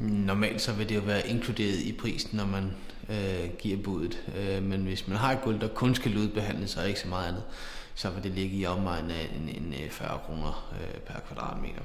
Normalt så vil det jo være inkluderet i prisen, når man øh, giver budet. Øh, men hvis man har et gulv, der kun skal lydbehandles, og ikke så meget andet, så vil det ligge i omegnen af en, en øh, 40 kroner øh, per kvadratmeter.